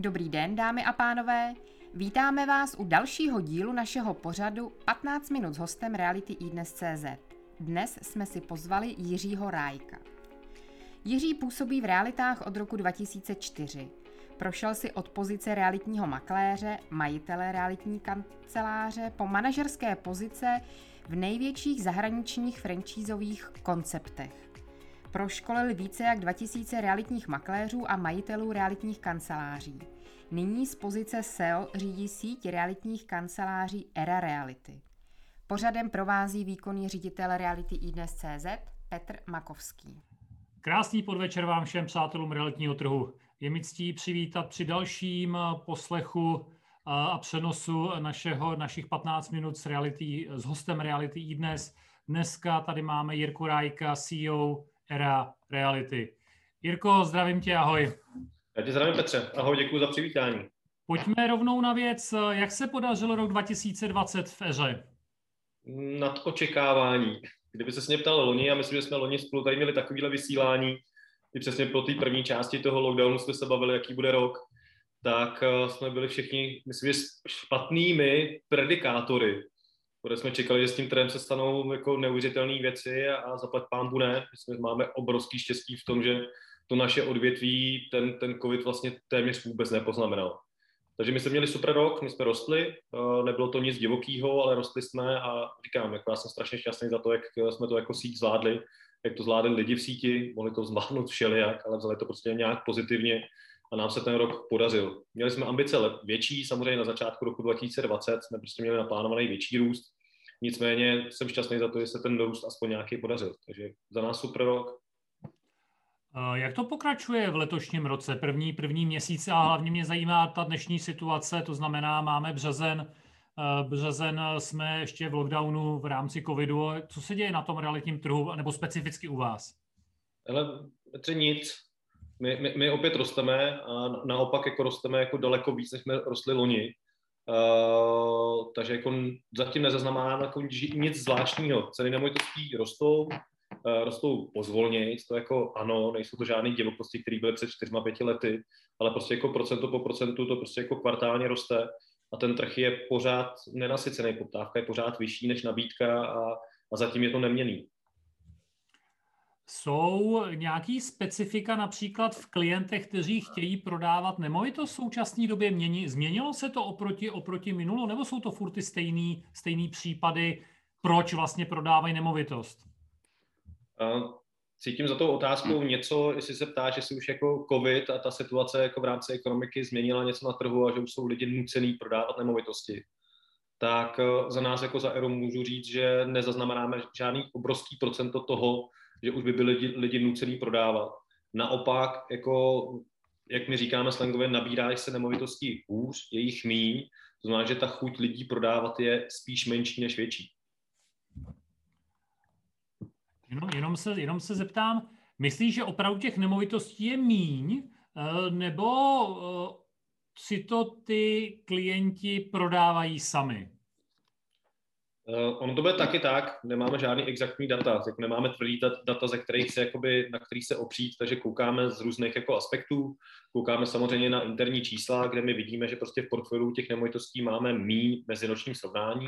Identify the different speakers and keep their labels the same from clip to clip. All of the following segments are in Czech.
Speaker 1: Dobrý den, dámy a pánové. Vítáme vás u dalšího dílu našeho pořadu 15 minut s hostem Reality CZ. Dnes jsme si pozvali Jiřího Rájka. Jiří působí v realitách od roku 2004. Prošel si od pozice realitního makléře, majitele realitní kanceláře po manažerské pozice v největších zahraničních francízových konceptech. Proškolil více jak 2000 realitních makléřů a majitelů realitních kanceláří. Nyní z pozice SEO řídí síť realitních kanceláří Era Reality. Pořadem provází výkonný ředitel Reality CZ Petr Makovský.
Speaker 2: Krásný podvečer vám všem přátelům realitního trhu. Je mi ctí přivítat při dalším poslechu a přenosu našeho, našich 15 minut s, reality, s hostem Reality i dnes. Dneska tady máme Jirku Rajka, CEO Era Reality. Jirko, zdravím tě, ahoj.
Speaker 3: Já tě zdravím, Petře. Ahoj, děkuji za přivítání.
Speaker 2: Pojďme rovnou na věc. Jak se podařilo rok 2020 v Eře?
Speaker 3: Nad očekávání. Kdyby se mě ptal loni, a myslím, že jsme loni spolu tady měli takovéhle vysílání, i přesně po té první části toho lockdownu jsme se bavili, jaký bude rok, tak eh, jsme byli všichni, myslím, že špatnými predikátory, protože jsme čekali, že s tím trendem se stanou jako neuvěřitelné věci a, a zaplat pán ne. My jsme máme obrovský štěstí v tom, že to naše odvětví ten, ten covid vlastně téměř vůbec nepoznamenal. Takže my jsme měli super rok, my jsme rostli, eh, nebylo to nic divokého, ale rostli jsme a říkám, jako já jsem strašně šťastný za to, jak jsme to jako síť zvládli, jak to zvládli lidi v síti, mohli to zvládnout všelijak, ale vzali to prostě nějak pozitivně a nám se ten rok podařil. Měli jsme ambice větší, samozřejmě na začátku roku 2020 jsme prostě měli naplánovaný větší růst, nicméně jsem šťastný za to, že se ten růst aspoň nějaký podařil. Takže za nás super rok.
Speaker 2: Jak to pokračuje v letošním roce? První, první měsíc a hlavně mě zajímá ta dnešní situace, to znamená, máme březen, březen jsme ještě v lockdownu v rámci covidu. Co se děje na tom realitním trhu, nebo specificky u vás?
Speaker 3: Ale Petře, nic. My, my, my opět rosteme a naopak jako rosteme jako daleko víc, než jsme rostli loni. Uh, takže jako zatím nezaznamenáme jako nic zvláštního. Ceny nemovitostí rostou, uh, rostou pozvolněji, to jako ano, nejsou to žádné divokosti, které byly před čtyřma, pěti lety, ale prostě jako procento po procentu to prostě jako kvartálně roste a ten trh je pořád nenasycený, poptávka je pořád vyšší než nabídka a, a zatím je to neměný.
Speaker 2: Jsou nějaký specifika například v klientech, kteří chtějí prodávat nemovitost v současné době? Mění, změnilo se to oproti, oproti minulo, nebo jsou to furt ty stejný, stejný případy, proč vlastně prodávají nemovitost?
Speaker 3: Cítím za tou otázkou něco, jestli se ptá, že si už jako covid a ta situace jako v rámci ekonomiky změnila něco na trhu a že už jsou lidi nucený prodávat nemovitosti. Tak eh, za nás jako za Eru můžu říct, že nezaznamenáme žádný obrovský procento toho, že už by byli lidi, lidi nucený prodávat. Naopak, jako, jak my říkáme slangově, nabírá se nemovitostí hůř, je jich míň, to znamená, že ta chuť lidí prodávat je spíš menší než větší.
Speaker 2: Jenom, jenom, se, jenom se zeptám, myslíš, že opravdu těch nemovitostí je míň, eh, nebo eh, si to ty klienti prodávají sami?
Speaker 3: Uh, ono to bude taky tak, nemáme žádný exaktní data, tak nemáme tvrdý data, ze kterých se, jakoby, na kterých se opřít, takže koukáme z různých jako aspektů, koukáme samozřejmě na interní čísla, kde my vidíme, že prostě v portfoliu těch nemovitostí máme mý mezinočním srovnání.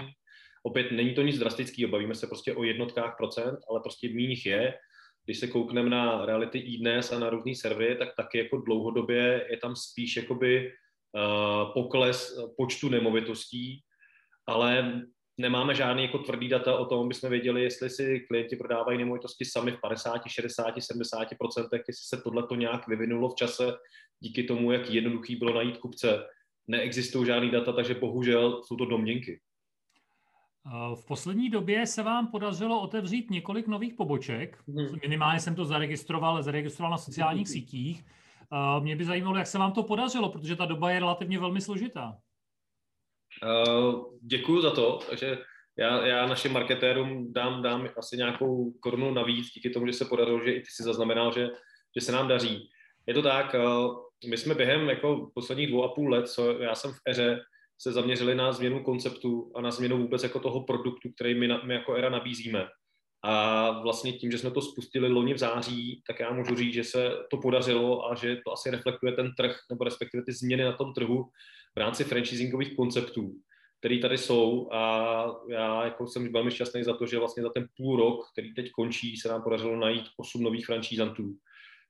Speaker 3: Opět není to nic drastického, bavíme se prostě o jednotkách procent, ale prostě mý jich je. Když se koukneme na reality i dnes a na různý servery, tak taky jako dlouhodobě je tam spíš jakoby uh, pokles počtu nemovitostí, ale nemáme žádný jako tvrdý data o tom, aby jsme věděli, jestli si klienti prodávají nemovitosti sami v 50, 60, 70 procentech, jestli se tohle to nějak vyvinulo v čase díky tomu, jak jednoduchý bylo najít kupce. Neexistují žádný data, takže bohužel jsou to domněnky.
Speaker 2: V poslední době se vám podařilo otevřít několik nových poboček. Hmm. Minimálně jsem to zaregistroval, zaregistroval na sociálních sítích. Mě by zajímalo, jak se vám to podařilo, protože ta doba je relativně velmi složitá.
Speaker 3: Uh, děkuju za to, takže já, já našim marketérům dám, dám asi nějakou korunu navíc díky tomu, že se podařilo, že i ty si zaznamenal, že, že se nám daří. Je to tak, uh, my jsme během jako posledních dvou a půl let, co já jsem v eře, se zaměřili na změnu konceptu a na změnu vůbec jako toho produktu, který my, my jako ERA nabízíme. A vlastně tím, že jsme to spustili loni v září, tak já můžu říct, že se to podařilo a že to asi reflektuje ten trh, nebo respektive ty změny na tom trhu v rámci franchisingových konceptů, které tady jsou a já jako jsem velmi šťastný za to, že vlastně za ten půl rok, který teď končí, se nám podařilo najít osm nových franchisantů,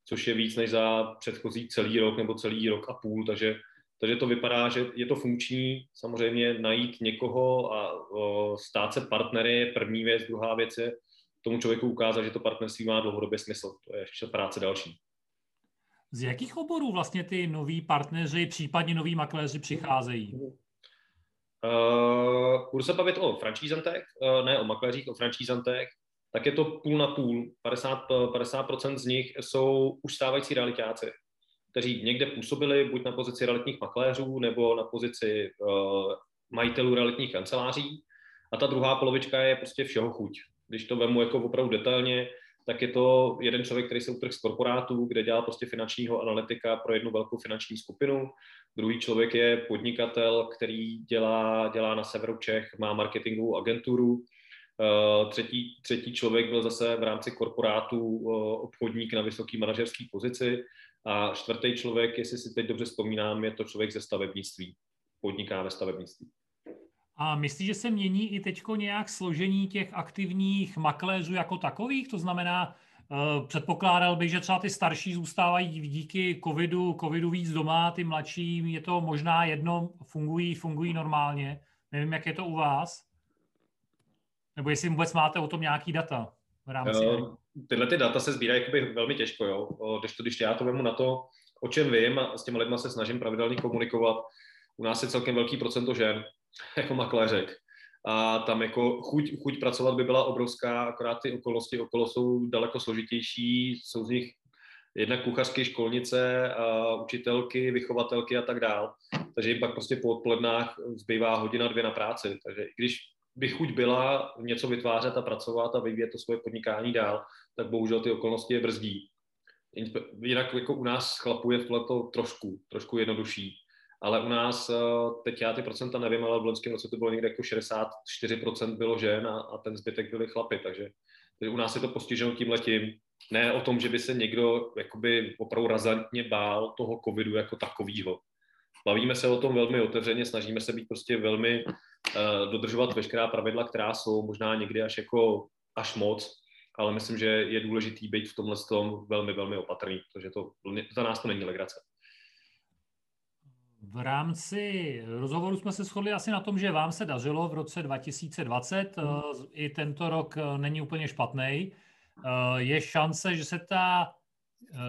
Speaker 3: což je víc než za předchozí celý rok nebo celý rok a půl, takže takže to vypadá, že je to funkční. Samozřejmě najít někoho a o, stát se partnery je první věc, druhá věc je tomu člověku ukázat, že to partnerství má dlouhodobě smysl. To je ještě práce další.
Speaker 2: Z jakých oborů vlastně ty noví partneři, případně noví makléři přicházejí? Uh,
Speaker 3: budu se bavit o franšízantech, uh, ne o makléřích, o franšízantech, tak je to půl na půl. 50, 50% z nich jsou už stávající realitáci, kteří někde působili buď na pozici realitních makléřů nebo na pozici uh, majitelů realitních kanceláří. A ta druhá polovička je prostě všeho chuť když to vemu jako opravdu detailně, tak je to jeden člověk, který se utrh z korporátů, kde dělá prostě finančního analytika pro jednu velkou finanční skupinu. Druhý člověk je podnikatel, který dělá, dělá na severu Čech, má marketingovou agenturu. Uh, třetí, třetí člověk byl zase v rámci korporátu uh, obchodník na vysoké manažerské pozici. A čtvrtý člověk, jestli si teď dobře vzpomínám, je to člověk ze stavebnictví. Podniká ve stavebnictví.
Speaker 2: A myslíš, že se mění i teď nějak složení těch aktivních makléřů jako takových? To znamená, uh, předpokládal bych, že třeba ty starší zůstávají díky covidu, covidu víc doma, ty mladší je to možná jedno, fungují, fungují normálně. Nevím, jak je to u vás. Nebo jestli vůbec máte o tom nějaký data v rámci... Uh,
Speaker 3: tyhle ty data se sbírají jakoby velmi těžko, jo. Když, to, když já to vemu na to, o čem vím, a s těma lidma se snažím pravidelně komunikovat, u nás je celkem velký procento žen, jako makléřek. A tam jako chuť, chuť pracovat by byla obrovská, akorát ty okolnosti okolo jsou daleko složitější, jsou z nich jednak kuchařky, školnice, a učitelky, vychovatelky a tak dál. Takže jim pak prostě po odpolednách zbývá hodina, dvě na práci. Takže i když by chuť byla něco vytvářet a pracovat a vyvíjet to svoje podnikání dál, tak bohužel ty okolnosti je brzdí. Jinak jako u nás chlapů je to trošku, trošku jednodušší ale u nás, eh, teď já ty procenta nevím, ale v loňském roce to bylo někde jako 64% bylo žen a, a ten zbytek byli chlapy, takže, takže u nás je to postiženo tím letím. Ne o tom, že by se někdo jakoby opravdu razantně bál toho covidu jako takového. Bavíme se o tom velmi otevřeně, snažíme se být prostě velmi, uh, dodržovat veškerá pravidla, která jsou možná někdy až jako až moc, ale myslím, že je důležitý být v tomhle tom velmi, velmi opatrný, protože to za nás to není legrace.
Speaker 2: V rámci rozhovoru jsme se shodli asi na tom, že vám se dařilo v roce 2020. Mm. I tento rok eh, není úplně špatný. Eh, je šance, že se ta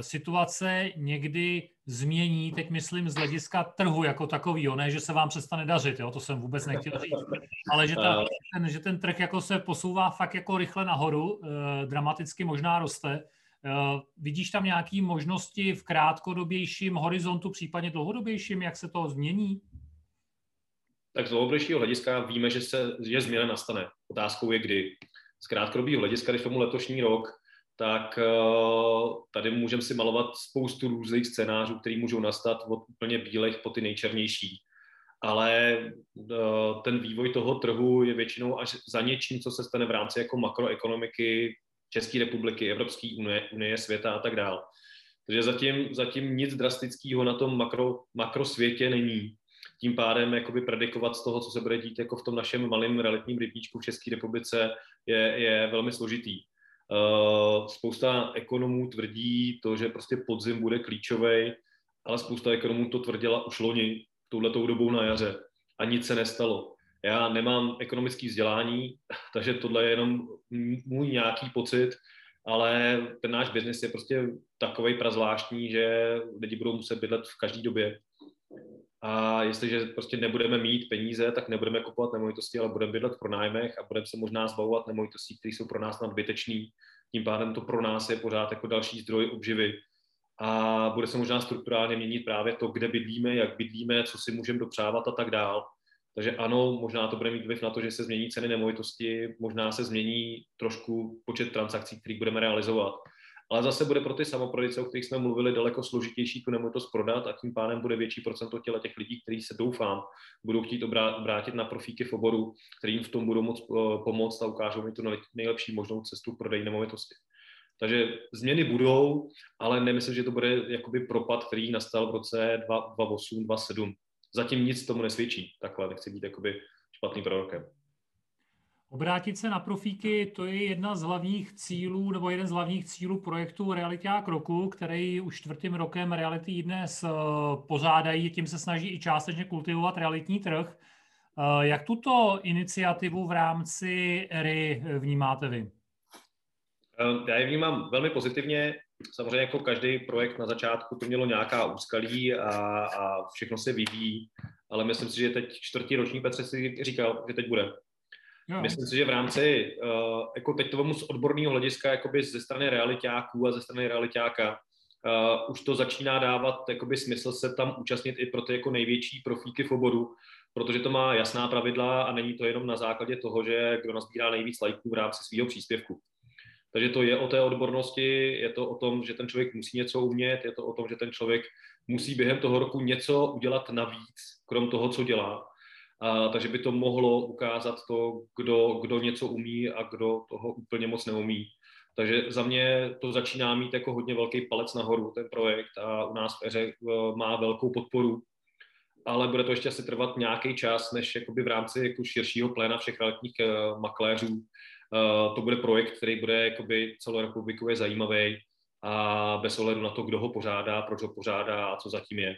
Speaker 2: situace někdy změní, teď myslím z hlediska trhu jako takovýho, ne, že se vám přestane dařit, jo, to jsem vůbec nechtěl říct, ale že, ta, ten, že ten trh jako se posouvá fakt jako rychle nahoru, eh, dramaticky možná roste, Eh, vidíš tam nějaké možnosti v krátkodobějším horizontu, případně dlouhodobějším, jak se to změní?
Speaker 3: Tak z dlouhodobějšího hlediska víme, že, se, že změna nastane. Otázkou je kdy. Z krátkodobého hlediska, když tomu letošní rok, tak uh, tady můžeme si malovat spoustu různých scénářů, které můžou nastat od úplně bílých po ty nejčernější. Ale uh, ten vývoj toho trhu je většinou až za něčím, co se stane v rámci jako makroekonomiky, České republiky, Evropské unie, unie, světa a tak dále. Takže zatím, zatím nic drastického na tom makro, makrosvětě není. Tím pádem jakoby predikovat z toho, co se bude dít jako v tom našem malém realitním rybníčku v České republice, je, je velmi složitý. Uh, spousta ekonomů tvrdí to, že prostě podzim bude klíčový, ale spousta ekonomů to tvrdila už loni, touhletou dobou na jaře a nic se nestalo. Já nemám ekonomické vzdělání, takže tohle je jenom můj nějaký pocit, ale ten náš biznis je prostě takový prazvláštní, že lidi budou muset bydlet v každé době. A jestliže prostě nebudeme mít peníze, tak nebudeme kupovat nemovitosti, ale budeme bydlet v pronájmech a budeme se možná zbavovat nemovitostí, které jsou pro nás nadbytečný. Tím pádem to pro nás je pořád jako další zdroj obživy. A bude se možná strukturálně měnit právě to, kde bydlíme, jak bydlíme, co si můžeme dopřávat a tak dál. Takže ano, možná to bude mít vliv na to, že se změní ceny nemovitosti, možná se změní trošku počet transakcí, které budeme realizovat, ale zase bude pro ty samoprodejce, o kterých jsme mluvili, daleko složitější tu nemovitost prodat a tím pádem bude větší procento těla těch lidí, kteří se doufám, budou chtít obrátit na profíky v oboru, kterým v tom budou moc eh, pomoct a ukážou mi tu nejlepší možnou cestu prodej nemovitosti. Takže změny budou, ale nemyslím, že to bude jakoby propad, který nastal v roce 2008, 2007. Zatím nic tomu nesvědčí. Takhle nechci být jakoby špatný prorokem.
Speaker 2: Obrátit se na profíky, to je jedna z hlavních cílů, nebo jeden z hlavních cílů projektu Reality a kroku, který už čtvrtým rokem Reality dnes eh, pořádají, tím se snaží i částečně kultivovat realitní trh. Eh, jak tuto iniciativu v rámci ERY vnímáte vy?
Speaker 3: Eh, já ji vnímám velmi pozitivně. Samozřejmě jako každý projekt na začátku to mělo nějaká úskalí a, a všechno se vyvíjí, ale myslím si, že teď čtvrtý ročník Petře si říkal, že teď bude. Jo. Myslím si, že v rámci, uh, jako teď to vemu z odborného hlediska, jakoby ze strany realitáků a ze strany realitáka, uh, už to začíná dávat jakoby smysl se tam účastnit i pro ty jako největší profíky v oboru, protože to má jasná pravidla a není to jenom na základě toho, že kdo nazbírá nejvíc lajků v rámci svého příspěvku. Takže to je o té odbornosti, je to o tom, že ten člověk musí něco umět, je to o tom, že ten člověk musí během toho roku něco udělat navíc, krom toho, co dělá. A, takže by to mohlo ukázat to, kdo, kdo něco umí a kdo toho úplně moc neumí. Takže za mě to začíná mít jako hodně velký palec nahoru, ten projekt a u nás v Eře eh, má velkou podporu, ale bude to ještě asi trvat nějaký čas, než jakoby v rámci jako širšího pléna všech realitních uh, makléřů to bude projekt, který bude jakoby celorepublikově zajímavý a bez ohledu na to, kdo ho pořádá, proč ho pořádá a co zatím je.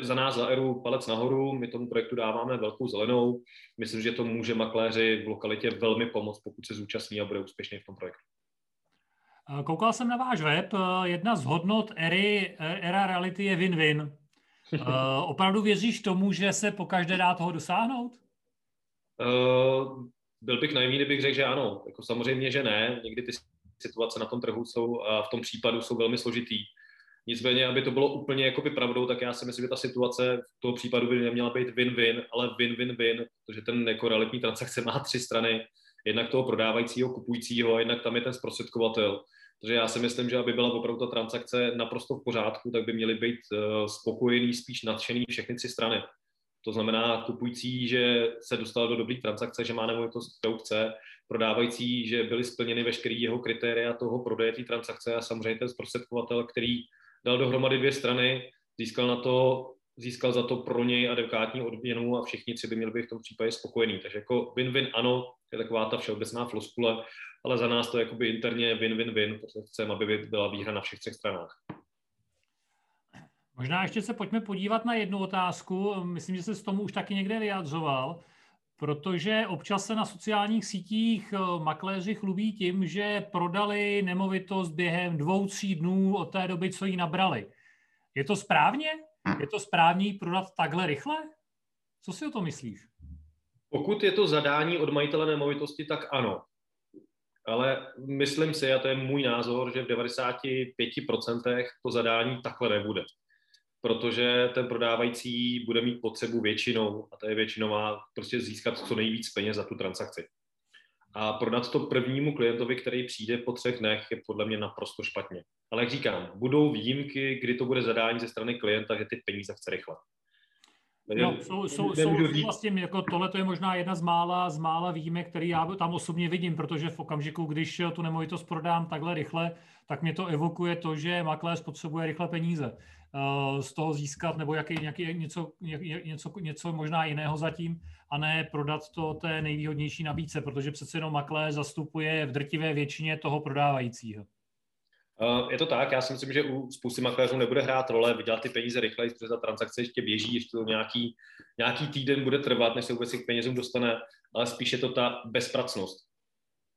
Speaker 3: Za nás, za ERU, palec nahoru, my tomu projektu dáváme velkou zelenou. Myslím, že to může makléři v lokalitě velmi pomoct, pokud se zúčastní a bude úspěšný v tom projektu.
Speaker 2: Koukal jsem na váš web. Jedna z hodnot ery, era reality je win-win. Opravdu věříš tomu, že se po každé dá toho dosáhnout?
Speaker 3: Uh, byl bych naivní, kdybych řekl, že ano. Jako samozřejmě, že ne. Někdy ty situace na tom trhu jsou a v tom případu jsou velmi složitý. Nicméně, aby to bylo úplně jakoby pravdou, tak já si myslím, že ta situace v toho případu by neměla být win-win, ale win-win-win, protože ten jako realitní transakce má tři strany. Jednak toho prodávajícího, kupujícího, a jednak tam je ten zprostředkovatel. Takže já si myslím, že aby byla opravdu ta transakce naprosto v pořádku, tak by měly být uh, spokojený, spíš nadšený všechny tři strany. To znamená kupující, že se dostal do dobré transakce, že má nemovitost, kterou chce, prodávající, že byly splněny veškeré jeho kritéria toho prodeje té transakce a samozřejmě ten zprostředkovatel, který dal dohromady dvě strany, získal na to získal za to pro něj adekvátní odměnu a všichni tři by měli být v tom případě spokojení. Takže jako win-win ano, je taková ta všeobecná floskule, ale za nás to je jakoby interně win-win-win, protože chceme, aby byla výhra na všech třech stranách.
Speaker 2: Možná ještě se pojďme podívat na jednu otázku. Myslím, že se s tomu už taky někde vyjadřoval, protože občas se na sociálních sítích eh, makléři chlubí tím, že prodali nemovitost během dvou, tří dnů od té doby, co ji nabrali. Je to správně? Je to správně prodat takhle rychle? Co si o to myslíš?
Speaker 3: Pokud je to zadání od majitele nemovitosti, tak ano. Ale myslím si, a to je můj názor, že v 95% to zadání takhle nebude protože ten prodávající bude mít potřebu většinou, a to je většinová, prostě získat co nejvíc peněz za tu transakci. A prodat to prvnímu klientovi, který přijde po třech dnech, je podle mě naprosto špatně. Ale jak říkám, budou výjimky, kdy to bude zadání ze strany klienta, že ty peníze chce rychle.
Speaker 2: No, jsou, jsou, jsou vlastně, jako tohle to je možná jedna z mála, z mála výjimek, který já tam osobně vidím, protože v okamžiku, když tu nemovitost prodám takhle rychle, tak mě to evokuje to, že makléř potřebuje rychle peníze. Eh, z toho získat, nebo jaký, nějaký, něco, něco, něco možná jiného zatím, a ne prodat to té nejvýhodnější nabídce, protože přece jenom makléř zastupuje v drtivé většině toho prodávajícího.
Speaker 3: Eh, je to tak, já si myslím, že u spousty makléřů nebude hrát role vydělat ty peníze rychleji, protože ta transakce ještě běží, ještě to nějaký, nějaký týden bude trvat, než se vůbec k penězům dostane, ale spíše to ta bezpracnost.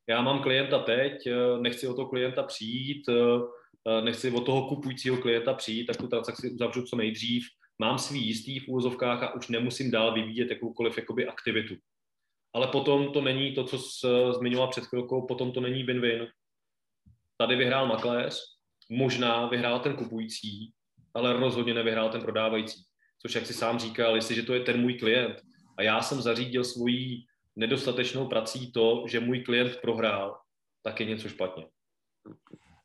Speaker 3: Já mám klienta teď, eh, nechci o toho klienta přijít, Eh, nechci od toho kupujícího klienta přijít, tak tu transakci uzavřu co nejdřív, mám svý jistý v úvozovkách a už nemusím dál vyvíjet jakoukoliv jakoby aktivitu. Ale potom to není to, co zmiňoval před chvilkou, potom to není win-win. Tady vyhrál makléř, možná vyhrál ten kupující, ale rozhodně nevyhrál ten prodávající. Což, jak si sám říkal, jestliže to je ten můj klient a já jsem zařídil svojí nedostatečnou prací to, že můj klient prohrál, tak je něco špatně.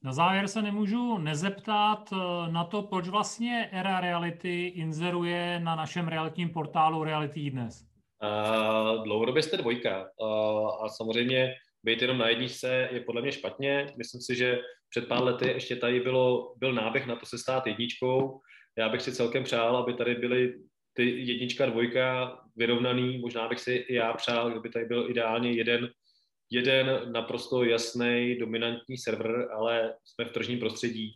Speaker 2: Na závěr se nemůžu nezeptat eh, na to, proč vlastně Era Reality inzeruje na našem realitním portálu Reality dnes.
Speaker 3: Uh, dlouhodobě jste dvojka uh, a samozřejmě být jenom na jedničce je podle mě špatně. Myslím si, že před pár lety ještě tady bylo, byl náběh na to se stát jedničkou. Já bych si celkem přál, aby tady byly ty jednička, dvojka vyrovnaný. Možná bych si i já přál, kdyby tady byl ideálně jeden, jeden naprosto jasný, dominantní server, ale jsme v tržním prostředí.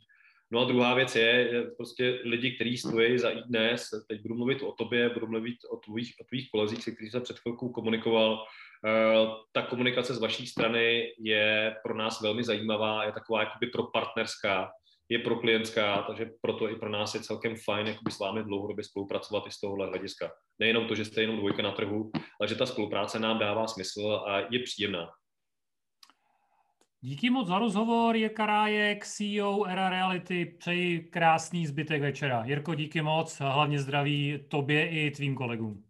Speaker 3: No a druhá věc je, že prostě lidi, kteří stojí za dnes, teď budu mluvit o tobě, budu mluvit o tvých, o tvých kolezích, se kterými jsem před chvilkou komunikoval, ta komunikace z vaší strany je pro nás velmi zajímavá, je taková jakoby pro partnerská, je pro klientská, takže proto i pro nás je celkem fajn jakoby s vámi dlouhodobě spolupracovat i z tohohle hlediska. Nejenom to, že jste jenom dvojka na trhu, ale že ta spolupráce nám dává smysl a je příjemná.
Speaker 2: Díky moc za rozhovor, Jirka Rájek, CEO Era Reality. Přeji krásný zbytek večera. Jirko, díky moc, hlavně zdraví tobě i tvým kolegům.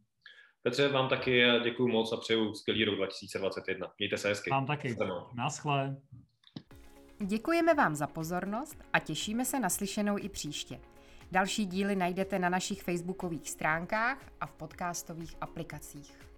Speaker 3: Petře, vám taky děkuji moc a přeju skvělý rok 2021. Mějte se hezky.
Speaker 2: Vám taky. Naschle.
Speaker 1: Děkujeme vám za pozornost a těšíme se na slyšenou i příště. Další díly najdete na našich facebookových stránkách a v podcastových aplikacích.